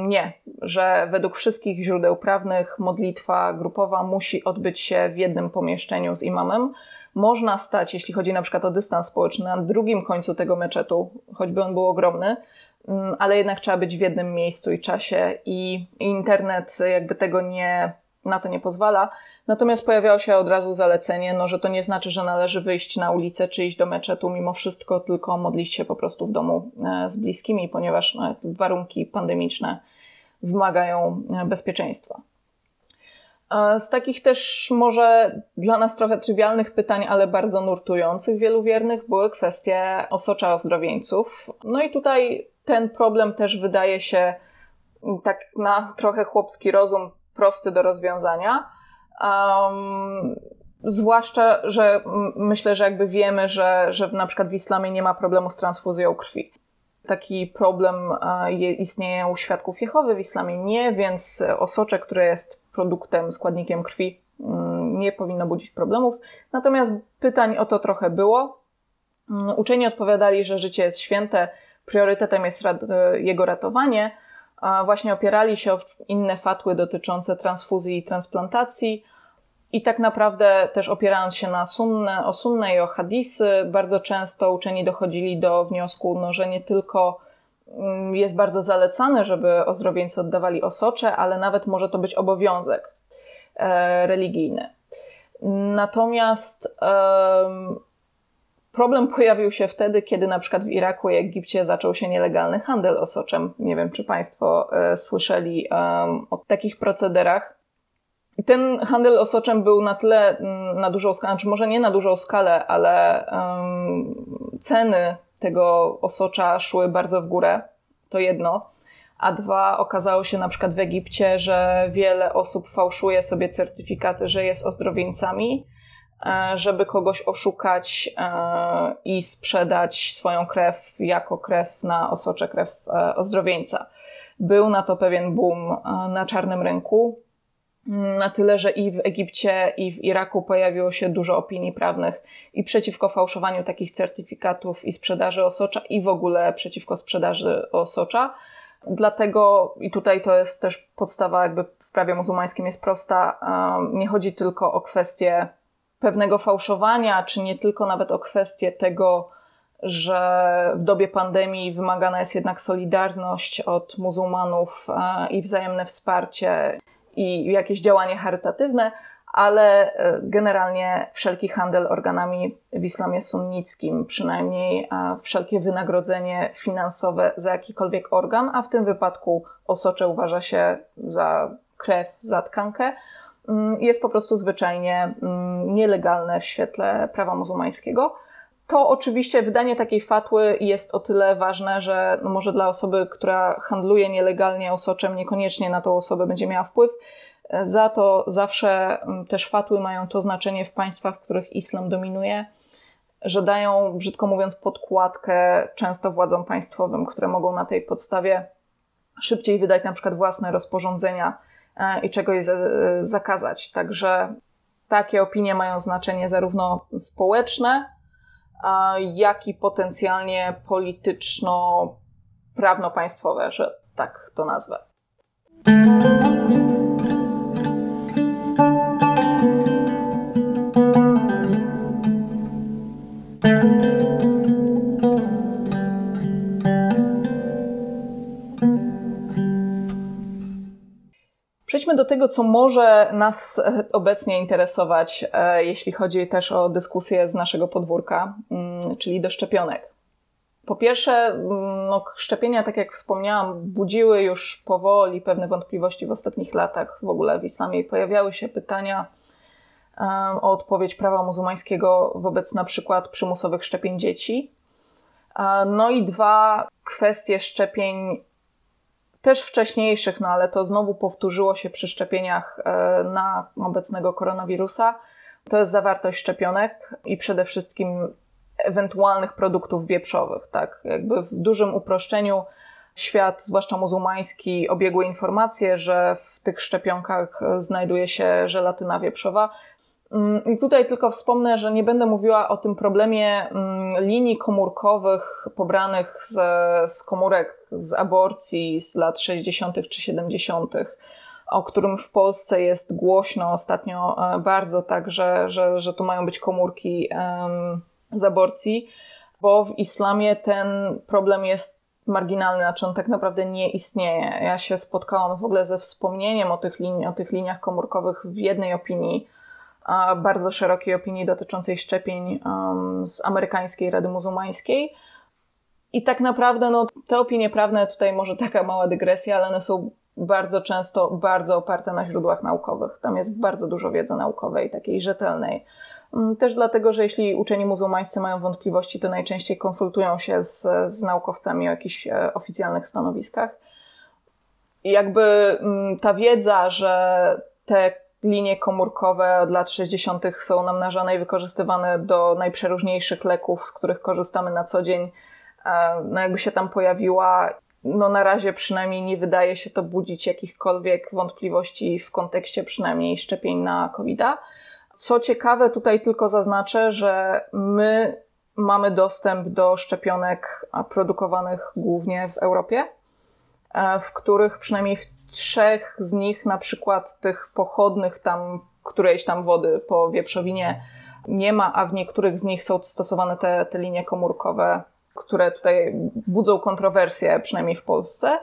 nie, że według wszystkich źródeł prawnych modlitwa grupowa musi odbyć się w jednym pomieszczeniu z imamem. Można stać, jeśli chodzi na przykład o dystans społeczny, na drugim końcu tego meczetu, choćby on był ogromny, mm, ale jednak trzeba być w jednym miejscu i czasie i internet jakby tego nie, na to nie pozwala. Natomiast pojawiało się od razu zalecenie, no, że to nie znaczy, że należy wyjść na ulicę czy iść do meczetu mimo wszystko, tylko modlić się po prostu w domu e, z bliskimi, ponieważ no, warunki pandemiczne wymagają e, bezpieczeństwa. E, z takich też może dla nas trochę trywialnych pytań, ale bardzo nurtujących wielu wiernych były kwestie osocza ozdrowieńców. No i tutaj ten problem też wydaje się tak na trochę chłopski rozum prosty do rozwiązania, Um, zwłaszcza, że myślę, że jakby wiemy, że, że na przykład w islamie nie ma problemu z transfuzją krwi. Taki problem istnieje u świadków Jehowy, w islamie nie, więc osocze, które jest produktem, składnikiem krwi, mm, nie powinno budzić problemów. Natomiast pytań o to trochę było. Mm, uczeni odpowiadali, że życie jest święte, priorytetem jest jego ratowanie, właśnie opierali się o inne fatły dotyczące transfuzji i transplantacji. I tak naprawdę też opierając się na sunnę, o sunnę i o hadisy, bardzo często uczeni dochodzili do wniosku, no, że nie tylko mm, jest bardzo zalecane, żeby ozdrowieńcy oddawali osocze, ale nawet może to być obowiązek e, religijny. Natomiast Problem pojawił się wtedy, kiedy na przykład w Iraku i Egipcie zaczął się nielegalny handel osoczem. Nie wiem, czy Państwo e, słyszeli um, o takich procederach. Ten handel osoczem był na tyle mm, na dużą skalę, czy może nie na dużą skalę, ale um, ceny tego osocza szły bardzo w górę. To jedno. A dwa, okazało się na przykład w Egipcie, że wiele osób fałszuje sobie certyfikaty, że jest ozdrowieńcami E, żeby kogoś oszukać e, i sprzedać swoją krew jako krew na osocze, krew e, ozdrowieńca. Był na to pewien boom na czarnym rynku, mm, na tyle, że i w Egipcie, i w Iraku pojawiło się dużo opinii prawnych i przeciwko fałszowaniu takich certyfikatów i sprzedaży osocza, i w ogóle przeciwko sprzedaży osocza. Dlatego, i tutaj to jest też podstawa, jakby w prawie muzułmańskim jest prosta, nie chodzi tylko o kwestię pewnego fałszowania, czy nie tylko nawet o kwestię tego, że w dobie pandemii wymagana jest jednak solidarność od muzułmanów e, i wzajemne wsparcie i jakieś działanie charytatywne, ale e, generalnie wszelki handel organami w islamie sunnickim, przynajmniej e, wszelkie wynagrodzenie finansowe za jakikolwiek organ, a w tym wypadku osocze uważa się za krew, za tkankę, jest po prostu zwyczajnie mm, nielegalne w świetle prawa muzułmańskiego. To oczywiście wydanie takiej fatły jest o tyle ważne, że no może dla osoby, która handluje nielegalnie osoczem, niekoniecznie na tą osobę będzie miała wpływ. Za to zawsze mm, też fatły mają to znaczenie w państwach, w których islam dominuje, że dają, brzydko mówiąc, podkładkę często władzom państwowym, które mogą na tej podstawie szybciej wydać na przykład własne rozporządzenia e, i czegoś zakazać. Także takie opinie mają znaczenie zarówno społeczne, jak i potencjalnie polityczno-prawno-państwowe, że tak to nazwę. Przejdźmy do tego, co może nas e, obecnie interesować, e, jeśli chodzi też o dyskusję z naszego podwórka, mm, czyli do szczepionek. Po pierwsze, mm, no, szczepienia, tak jak wspomniałam, budziły już powoli pewne wątpliwości w ostatnich latach w ogóle w islamie pojawiały się pytania e, o odpowiedź prawa muzułmańskiego wobec na przykład przymusowych szczepień dzieci. No i dwa, kwestie szczepień też wcześniejszych, no ale to znowu powtórzyło się przy szczepieniach e, na obecnego koronawirusa. To jest zawartość szczepionek i przede wszystkim ewentualnych produktów wieprzowych, tak? Jakby w dużym uproszczeniu świat, zwłaszcza muzułmański, obiegły informacje, że w tych szczepionkach znajduje się żelatyna wieprzowa. Mm, I tutaj tylko wspomnę, że nie będę mówiła o tym problemie mm, linii komórkowych pobranych z, z komórek z aborcji z lat 60. czy 70., o którym w Polsce jest głośno ostatnio e, bardzo, tak, że, że, że tu mają być komórki um, z aborcji, bo w islamie ten problem jest marginalny, znaczy on tak naprawdę nie istnieje. Ja się spotkałam w ogóle ze wspomnieniem o tych, lini- o tych liniach komórkowych w jednej opinii, bardzo szerokiej opinii dotyczącej szczepień um, z amerykańskiej Rady Muzułmańskiej. I tak naprawdę, no, te opinie prawne, tutaj może taka mała dygresja, ale one są bardzo często bardzo oparte na źródłach naukowych. Tam jest bardzo dużo wiedzy naukowej, takiej rzetelnej. Mm, też dlatego, że jeśli uczeni muzułmańscy mają wątpliwości, to najczęściej konsultują się z, z naukowcami o jakichś e, oficjalnych stanowiskach. I jakby mm, ta wiedza, że te linie komórkowe od lat 60. są namnażane i wykorzystywane do najprzeróżniejszych leków, z których korzystamy na co dzień, no jakby się tam pojawiła, no na razie przynajmniej nie wydaje się to budzić jakichkolwiek wątpliwości w kontekście przynajmniej szczepień na covid -a. Co ciekawe, tutaj tylko zaznaczę, że my mamy dostęp do szczepionek produkowanych głównie w Europie, e, w których przynajmniej w trzech z nich, na przykład tych pochodnych tam, którejś tam wody po wieprzowinie nie ma, a w niektórych z nich są stosowane te, te linie komórkowe, które tutaj budzą kontrowersje, przynajmniej w Polsce.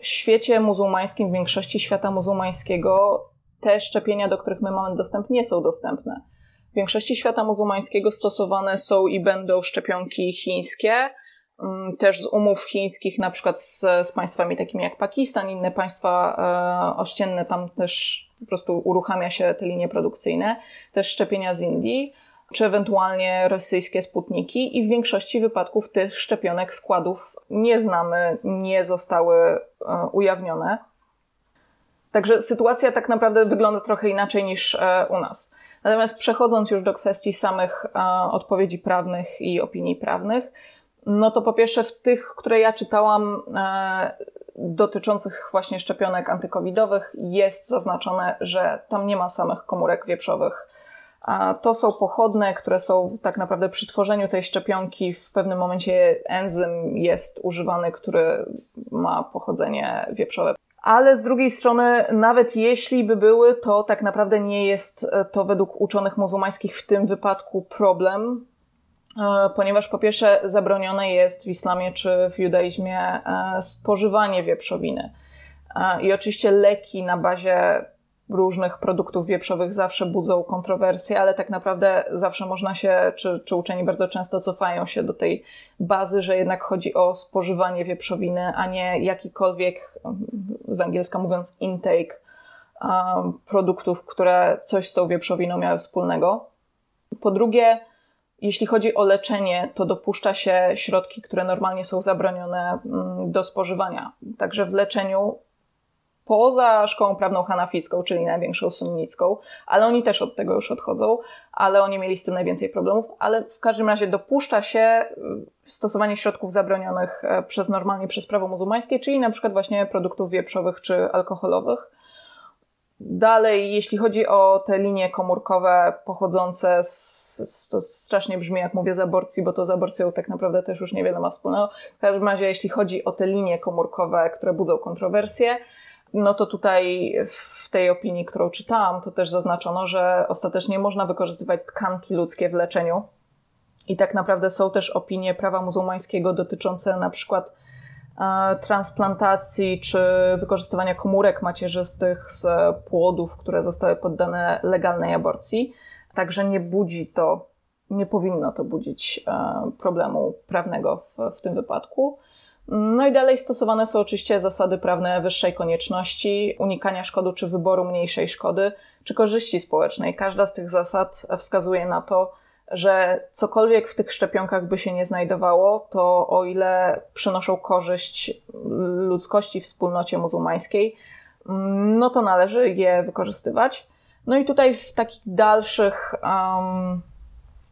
W świecie muzułmańskim, w większości świata muzułmańskiego, te szczepienia, do których my mamy dostęp, nie są dostępne. W większości świata muzułmańskiego stosowane są i będą szczepionki chińskie, Mm, też z umów chińskich, na przykład z, z państwami takimi jak Pakistan, inne państwa e, ościenne, tam też po prostu uruchamia się te linie produkcyjne, też szczepienia z Indii, czy ewentualnie rosyjskie sputniki i w większości wypadków tych szczepionek składów nie znamy, nie zostały e, ujawnione. Także sytuacja tak naprawdę wygląda trochę inaczej niż e, u nas. Natomiast przechodząc już do kwestii samych e, odpowiedzi prawnych i opinii prawnych, no to po pierwsze w tych, które ja czytałam, dotyczących właśnie szczepionek antykowidowych, jest zaznaczone, że tam nie ma samych komórek wieprzowych. A to są pochodne, które są tak naprawdę przy tworzeniu tej szczepionki w pewnym momencie enzym jest używany, który ma pochodzenie wieprzowe. Ale z drugiej strony, nawet jeśli by były, to tak naprawdę nie jest to według uczonych muzułmańskich w tym wypadku problem, E, ponieważ po pierwsze zabronione jest w islamie czy w judaizmie e, spożywanie wieprzowiny. E, I oczywiście leki na bazie różnych produktów wieprzowych zawsze budzą kontrowersje, ale tak naprawdę zawsze można się, czy, czy uczeni bardzo często cofają się do tej bazy, że jednak chodzi o spożywanie wieprzowiny, a nie jakikolwiek, z angielska mówiąc, intake produktów, które coś z tą wieprzowiną miały wspólnego. Po drugie, jeśli chodzi o leczenie, to dopuszcza się środki, które normalnie są zabronione mm, do spożywania. Także w leczeniu poza szkołą prawną hanafijską, czyli największą sunnicką, ale oni też od tego już odchodzą, ale oni mieli z tym najwięcej problemów, ale w każdym razie dopuszcza się y, stosowanie środków zabronionych e, przez normalnie przez prawo muzułmańskie, czyli na przykład właśnie produktów wieprzowych czy alkoholowych. Dalej, jeśli chodzi o te linie komórkowe pochodzące z, to strasznie brzmi jak mówię z aborcji, bo to z aborcją tak naprawdę też już niewiele ma wspólnego. W każdym razie, jeśli chodzi o te linie komórkowe, które budzą kontrowersje, no to tutaj w tej opinii, którą czytałam, to też zaznaczono, że ostatecznie można wykorzystywać tkanki ludzkie w leczeniu. I tak naprawdę są też opinie prawa muzułmańskiego dotyczące na przykład e, transplantacji czy wykorzystywania komórek macierzystych z płodów, które zostały poddane legalnej aborcji. Także nie budzi to, nie powinno to budzić e, problemu prawnego w, w tym wypadku. No i dalej stosowane są oczywiście zasady prawne wyższej konieczności, unikania szkody czy wyboru mniejszej szkody, czy korzyści społecznej. Każda z tych zasad wskazuje na to, że cokolwiek w tych szczepionkach by się nie znajdowało, to o ile przynoszą korzyść ludzkości, wspólnocie muzułmańskiej, no to należy je wykorzystywać. No i tutaj w takich dalszych, um,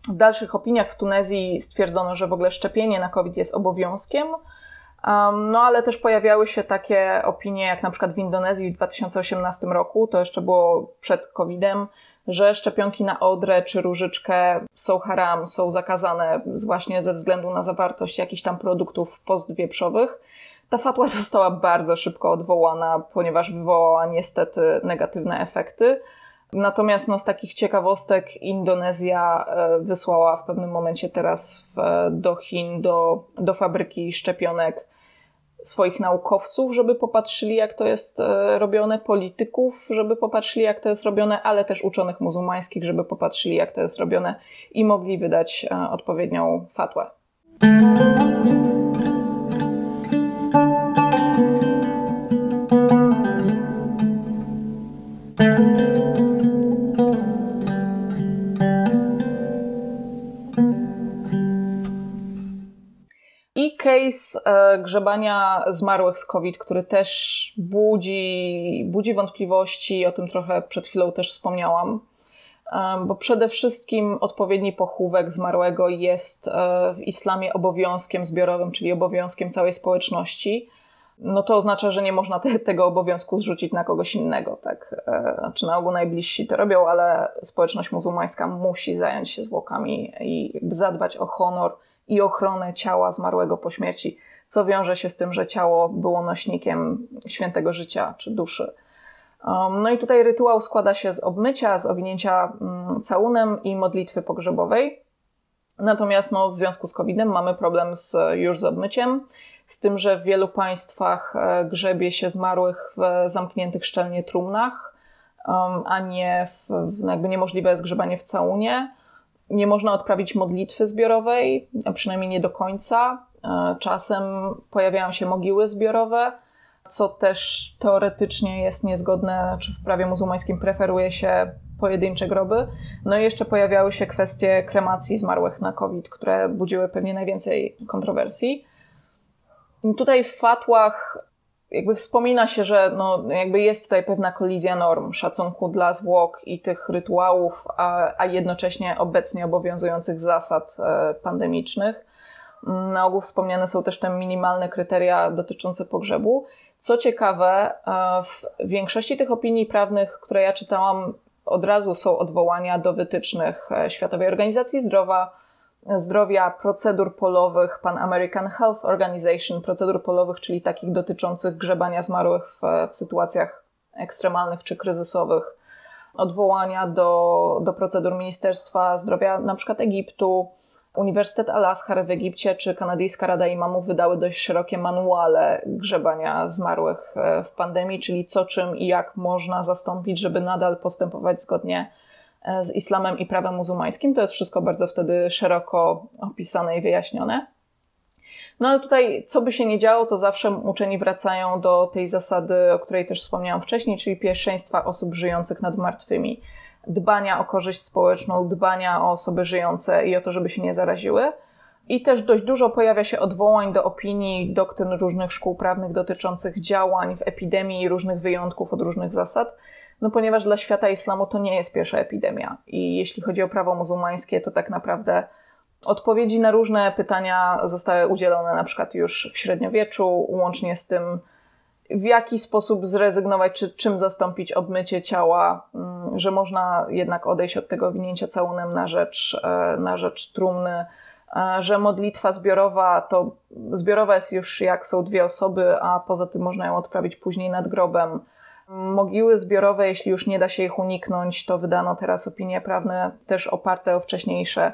w dalszych opiniach w Tunezji stwierdzono, że w ogóle szczepienie na COVID jest obowiązkiem, Um, no ale też pojawiały się takie opinie, jak na przykład w Indonezji w 2018 roku, to jeszcze było przed COVID-em, że szczepionki na odrę czy różyczkę są haram, są zakazane właśnie ze względu na zawartość jakichś tam produktów postwieprzowych. Ta fatła została bardzo szybko odwołana, ponieważ wywołała niestety negatywne efekty. Natomiast no, z takich ciekawostek Indonezja e, wysłała w pewnym momencie teraz w, do Chin, do, do fabryki szczepionek swoich naukowców, żeby popatrzyli, jak to jest e, robione, polityków, żeby popatrzyli, jak to jest robione, ale też uczonych muzułmańskich, żeby popatrzyli, jak to jest robione i mogli wydać e, odpowiednią fatłę. Case e, grzebania zmarłych z COVID, który też budzi, budzi wątpliwości, o tym trochę przed chwilą też wspomniałam, e, bo przede wszystkim odpowiedni pochówek zmarłego jest e, w islamie obowiązkiem zbiorowym, czyli obowiązkiem całej społeczności. No to oznacza, że nie można te, tego obowiązku zrzucić na kogoś innego, tak? Czy na ogół najbliżsi to robią, ale społeczność muzułmańska musi zająć się zwłokami i zadbać o honor i ochronę ciała zmarłego po śmierci, co wiąże się z tym, że ciało było nośnikiem świętego życia czy duszy. Um, no i tutaj rytuał składa się z obmycia, z owinięcia mm, całunem i modlitwy pogrzebowej. Natomiast no, w związku z COVID-em mamy problem z, już z obmyciem, z tym, że w wielu państwach e, grzebie się zmarłych w zamkniętych szczelnie trumnach, um, a nie w, w, jakby niemożliwe jest grzebanie w całunie nie można odprawić modlitwy zbiorowej, a przynajmniej nie do końca. E, czasem pojawiają się mogiły zbiorowe, co też teoretycznie jest niezgodne, czy w prawie muzułmańskim preferuje się pojedyncze groby. No i jeszcze pojawiały się kwestie kremacji zmarłych na COVID, które budziły pewnie najwięcej kontrowersji. Tutaj w fatłach jakby wspomina się, że no, jakby jest tutaj pewna kolizja norm szacunku dla zwłok i tych rytuałów, a, a jednocześnie obecnie obowiązujących zasad e, pandemicznych. Na ogół wspomniane są też te minimalne kryteria dotyczące pogrzebu. Co ciekawe, e, w większości tych opinii prawnych, które ja czytałam, od razu są odwołania do wytycznych e, Światowej Organizacji Zdrowia, zdrowia, procedur polowych, Pan American Health Organization, procedur polowych, czyli takich dotyczących grzebania zmarłych w, w sytuacjach ekstremalnych czy kryzysowych, odwołania do, do procedur Ministerstwa Zdrowia, na przykład Egiptu, Uniwersytet Al-Azhar w Egipcie czy Kanadyjska Rada Imamów wydały dość szerokie manuale grzebania zmarłych e, w pandemii, czyli co, czym i jak można zastąpić, żeby nadal postępować zgodnie z islamem i prawem muzułmańskim. To jest wszystko bardzo wtedy szeroko opisane i wyjaśnione. No ale tutaj, co by się nie działo, to zawsze uczeni wracają do tej zasady, o której też wspomniałam wcześniej, czyli pierwszeństwa osób żyjących nad martwymi. Dbania o korzyść społeczną, dbania o osoby żyjące i o to, żeby się nie zaraziły. I też dość dużo pojawia się odwołań do opinii doktryn różnych szkół prawnych dotyczących działań w epidemii i różnych wyjątków od różnych zasad. No ponieważ dla świata islamu to nie jest pierwsza epidemia. I jeśli chodzi o prawo muzułmańskie, to tak naprawdę odpowiedzi na różne pytania zostały udzielone na przykład już w średniowieczu, łącznie z tym, w jaki sposób zrezygnować, czy czym zastąpić obmycie ciała, mm, że można jednak odejść od tego winięcia całunem na rzecz, e, na rzecz trumny, e, że modlitwa zbiorowa to zbiorowa jest już jak są dwie osoby, a poza tym można ją odprawić później nad grobem. Mogiły zbiorowe, jeśli już nie da się ich uniknąć, to wydano teraz opinie prawne też oparte o wcześniejsze,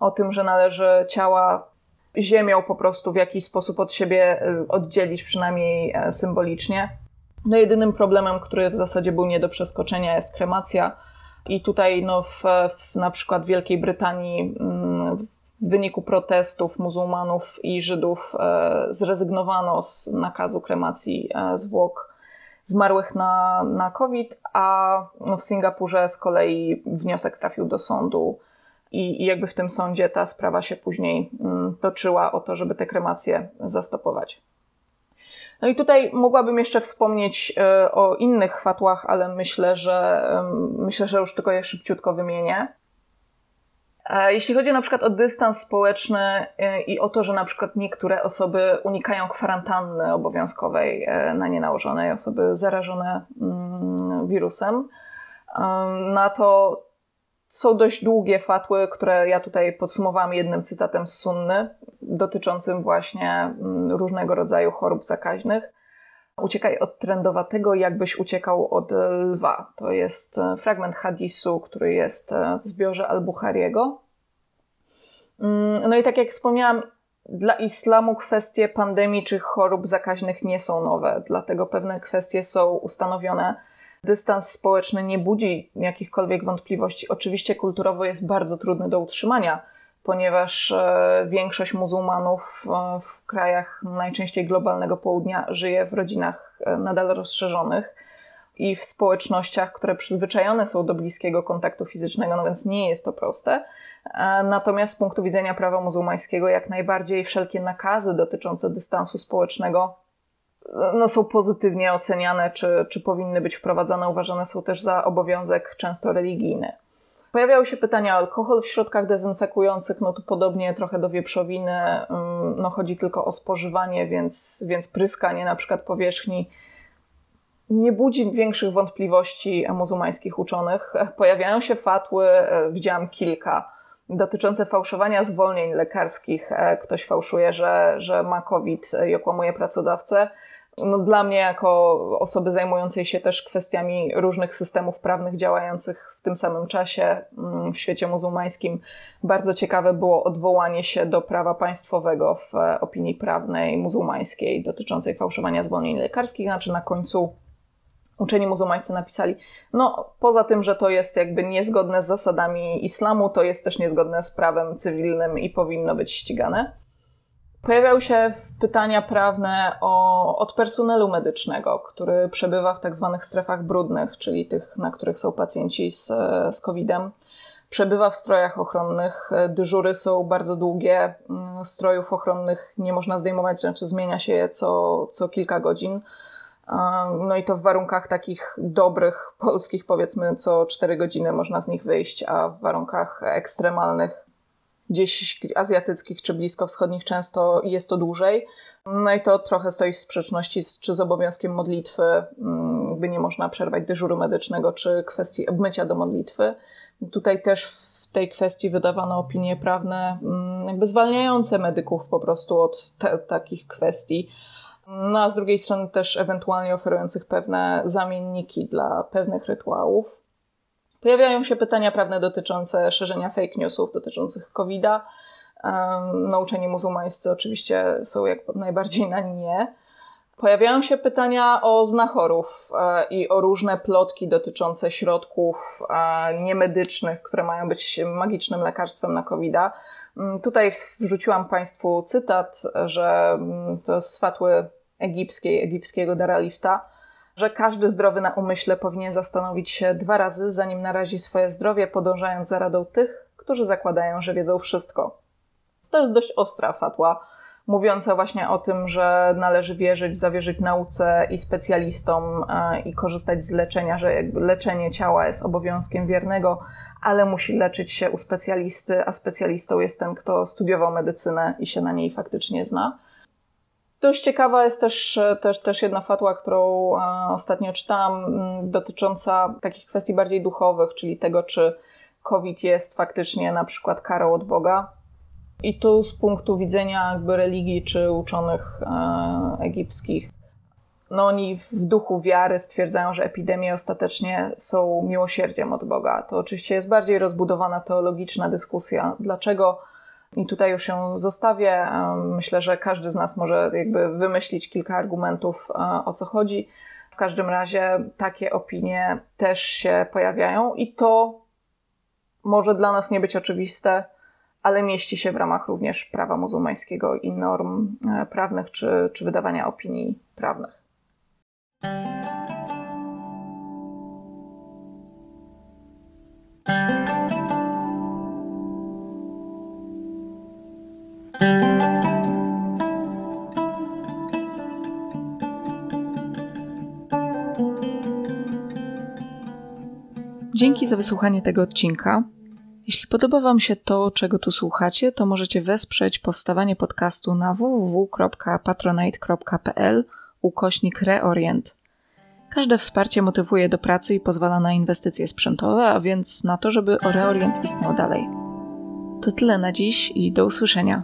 o tym, że należy ciała ziemią po prostu w jakiś sposób od siebie y, oddzielić, przynajmniej e, symbolicznie. No jedynym problemem, który w zasadzie był nie do przeskoczenia jest kremacja i tutaj no w, w na przykład Wielkiej Brytanii mm, w wyniku protestów muzułmanów i Żydów e, zrezygnowano z nakazu kremacji e, zwłok zmarłych na, na COVID, a w Singapurze z kolei wniosek trafił do sądu i, i jakby w tym sądzie ta sprawa się później mm, toczyła o to, żeby te kremacje zastopować. No i tutaj mogłabym jeszcze wspomnieć e, o innych fatłach, ale myślę, że myślę, że już tylko je szybciutko wymienię. Jeśli chodzi na przykład o dystans społeczny e, i o to, że na przykład niektóre osoby unikają kwarantanny obowiązkowej na nie nałożonej, osoby zarażone mm, wirusem, na to są dość długie fatły, które ja tutaj podsumowałam jednym cytatem z Sunny, dotyczącym właśnie mm, różnego rodzaju chorób zakaźnych. Uciekaj od trendowatego, jakbyś uciekał od lwa. To jest e, fragment hadisu, który jest e, w zbiorze Al-Bukhariego. Mm, no i tak jak wspomniałam, dla islamu kwestie pandemii czy chorób zakaźnych nie są nowe, dlatego pewne kwestie są ustanowione dystans społeczny nie budzi jakichkolwiek wątpliwości. Oczywiście kulturowo jest bardzo trudny do utrzymania, ponieważ e, większość muzułmanów e, w krajach najczęściej globalnego południa żyje w rodzinach e, nadal rozszerzonych i w społecznościach, które przyzwyczajone są do bliskiego kontaktu fizycznego, no więc nie jest to proste. Natomiast z punktu widzenia prawa muzułmańskiego, jak najbardziej wszelkie nakazy dotyczące dystansu społecznego no, są pozytywnie oceniane, czy, czy powinny być wprowadzane, uważane są też za obowiązek często religijny. Pojawiały się pytania o alkohol w środkach dezynfekujących, no tu podobnie trochę do wieprzowiny, mm, no chodzi tylko o spożywanie, więc, więc pryskanie na przykład powierzchni nie budzi większych wątpliwości muzułmańskich uczonych. Pojawiają się fatły, e, widziałam kilka, dotyczące fałszowania zwolnień lekarskich. E, ktoś fałszuje, że, że ma COVID i okłamuje pracodawcę no dla mnie, jako osoby zajmującej się też kwestiami różnych systemów prawnych działających w tym samym czasie mm, w świecie muzułmańskim, bardzo ciekawe było odwołanie się do prawa państwowego w e, opinii prawnej muzułmańskiej dotyczącej fałszowania zwolnień lekarskich. Znaczy, na końcu uczeni muzułmańscy napisali, no poza tym, że to jest jakby niezgodne z zasadami islamu, to jest też niezgodne z prawem cywilnym i powinno być ścigane. Pojawiały się pytania prawne o, od personelu medycznego, który przebywa w tak zwanych strefach brudnych, czyli tych, na których są pacjenci z, z COVID-em. Przebywa w strojach ochronnych. Dyżury są bardzo długie. Mm, strojów ochronnych nie można zdejmować, znaczy zmienia się je co, co kilka godzin. No i to w warunkach takich dobrych, polskich, powiedzmy, co 4 godziny można z nich wyjść, a w warunkach ekstremalnych gdzieś azjatyckich czy bliskowschodnich często jest to dłużej. No i to trochę stoi w sprzeczności z, czy z obowiązkiem modlitwy, mm, by nie można przerwać dyżuru medycznego, czy kwestii obmycia do modlitwy. Tutaj też w tej kwestii wydawano opinie prawne, mm, jakby zwalniające medyków po prostu od te, takich kwestii. No a z drugiej strony też ewentualnie oferujących pewne zamienniki dla pewnych rytuałów. Pojawiają się pytania prawne dotyczące szerzenia fake newsów dotyczących COVID-a. Nauczeni muzułmańscy oczywiście są jak najbardziej na nie. Pojawiają się pytania o znachorów e, i o różne plotki dotyczące środków e, niemedycznych, które mają być magicznym lekarstwem na covid -a. Mm, tutaj wrzuciłam Państwu cytat, że mm, to z fatły egipskiej, egipskiego Daralifta, że każdy zdrowy na umyśle powinien zastanowić się dwa razy, zanim narazi swoje zdrowie, podążając za radą tych, którzy zakładają, że wiedzą wszystko. To jest dość ostra fatła, mówiąca właśnie o tym, że należy wierzyć, zawierzyć nauce i specjalistom e, i korzystać z leczenia, że jakby leczenie ciała jest obowiązkiem wiernego, ale musi leczyć się u specjalisty, a specjalistą jest ten, kto studiował medycynę i się na niej faktycznie zna. Dość ciekawa jest też, też, też jedna fatła, którą e, ostatnio czytałam, dotycząca takich kwestii bardziej duchowych, czyli tego, czy COVID jest faktycznie na przykład karą od Boga. I tu z punktu widzenia jakby religii czy uczonych e, egipskich, no oni w duchu wiary stwierdzają, że epidemie ostatecznie są miłosierdziem od Boga. To oczywiście jest bardziej rozbudowana teologiczna dyskusja. Dlaczego? I tutaj już ją zostawię. Myślę, że każdy z nas może jakby wymyślić kilka argumentów, e, o co chodzi. W każdym razie takie opinie też się pojawiają i to może dla nas nie być oczywiste, ale mieści się w ramach również prawa muzułmańskiego i norm e, prawnych czy, czy wydawania opinii prawnych. Dzięki za wysłuchanie tego odcinka. Jeśli podoba Wam się to, czego tu słuchacie, to możecie wesprzeć powstawanie podcastu na www.patronite.pl ukośnik reorient. Każde wsparcie motywuje do pracy i pozwala na inwestycje sprzętowe, a więc na to, żeby Reorient istniał dalej. To tyle na dziś i do usłyszenia.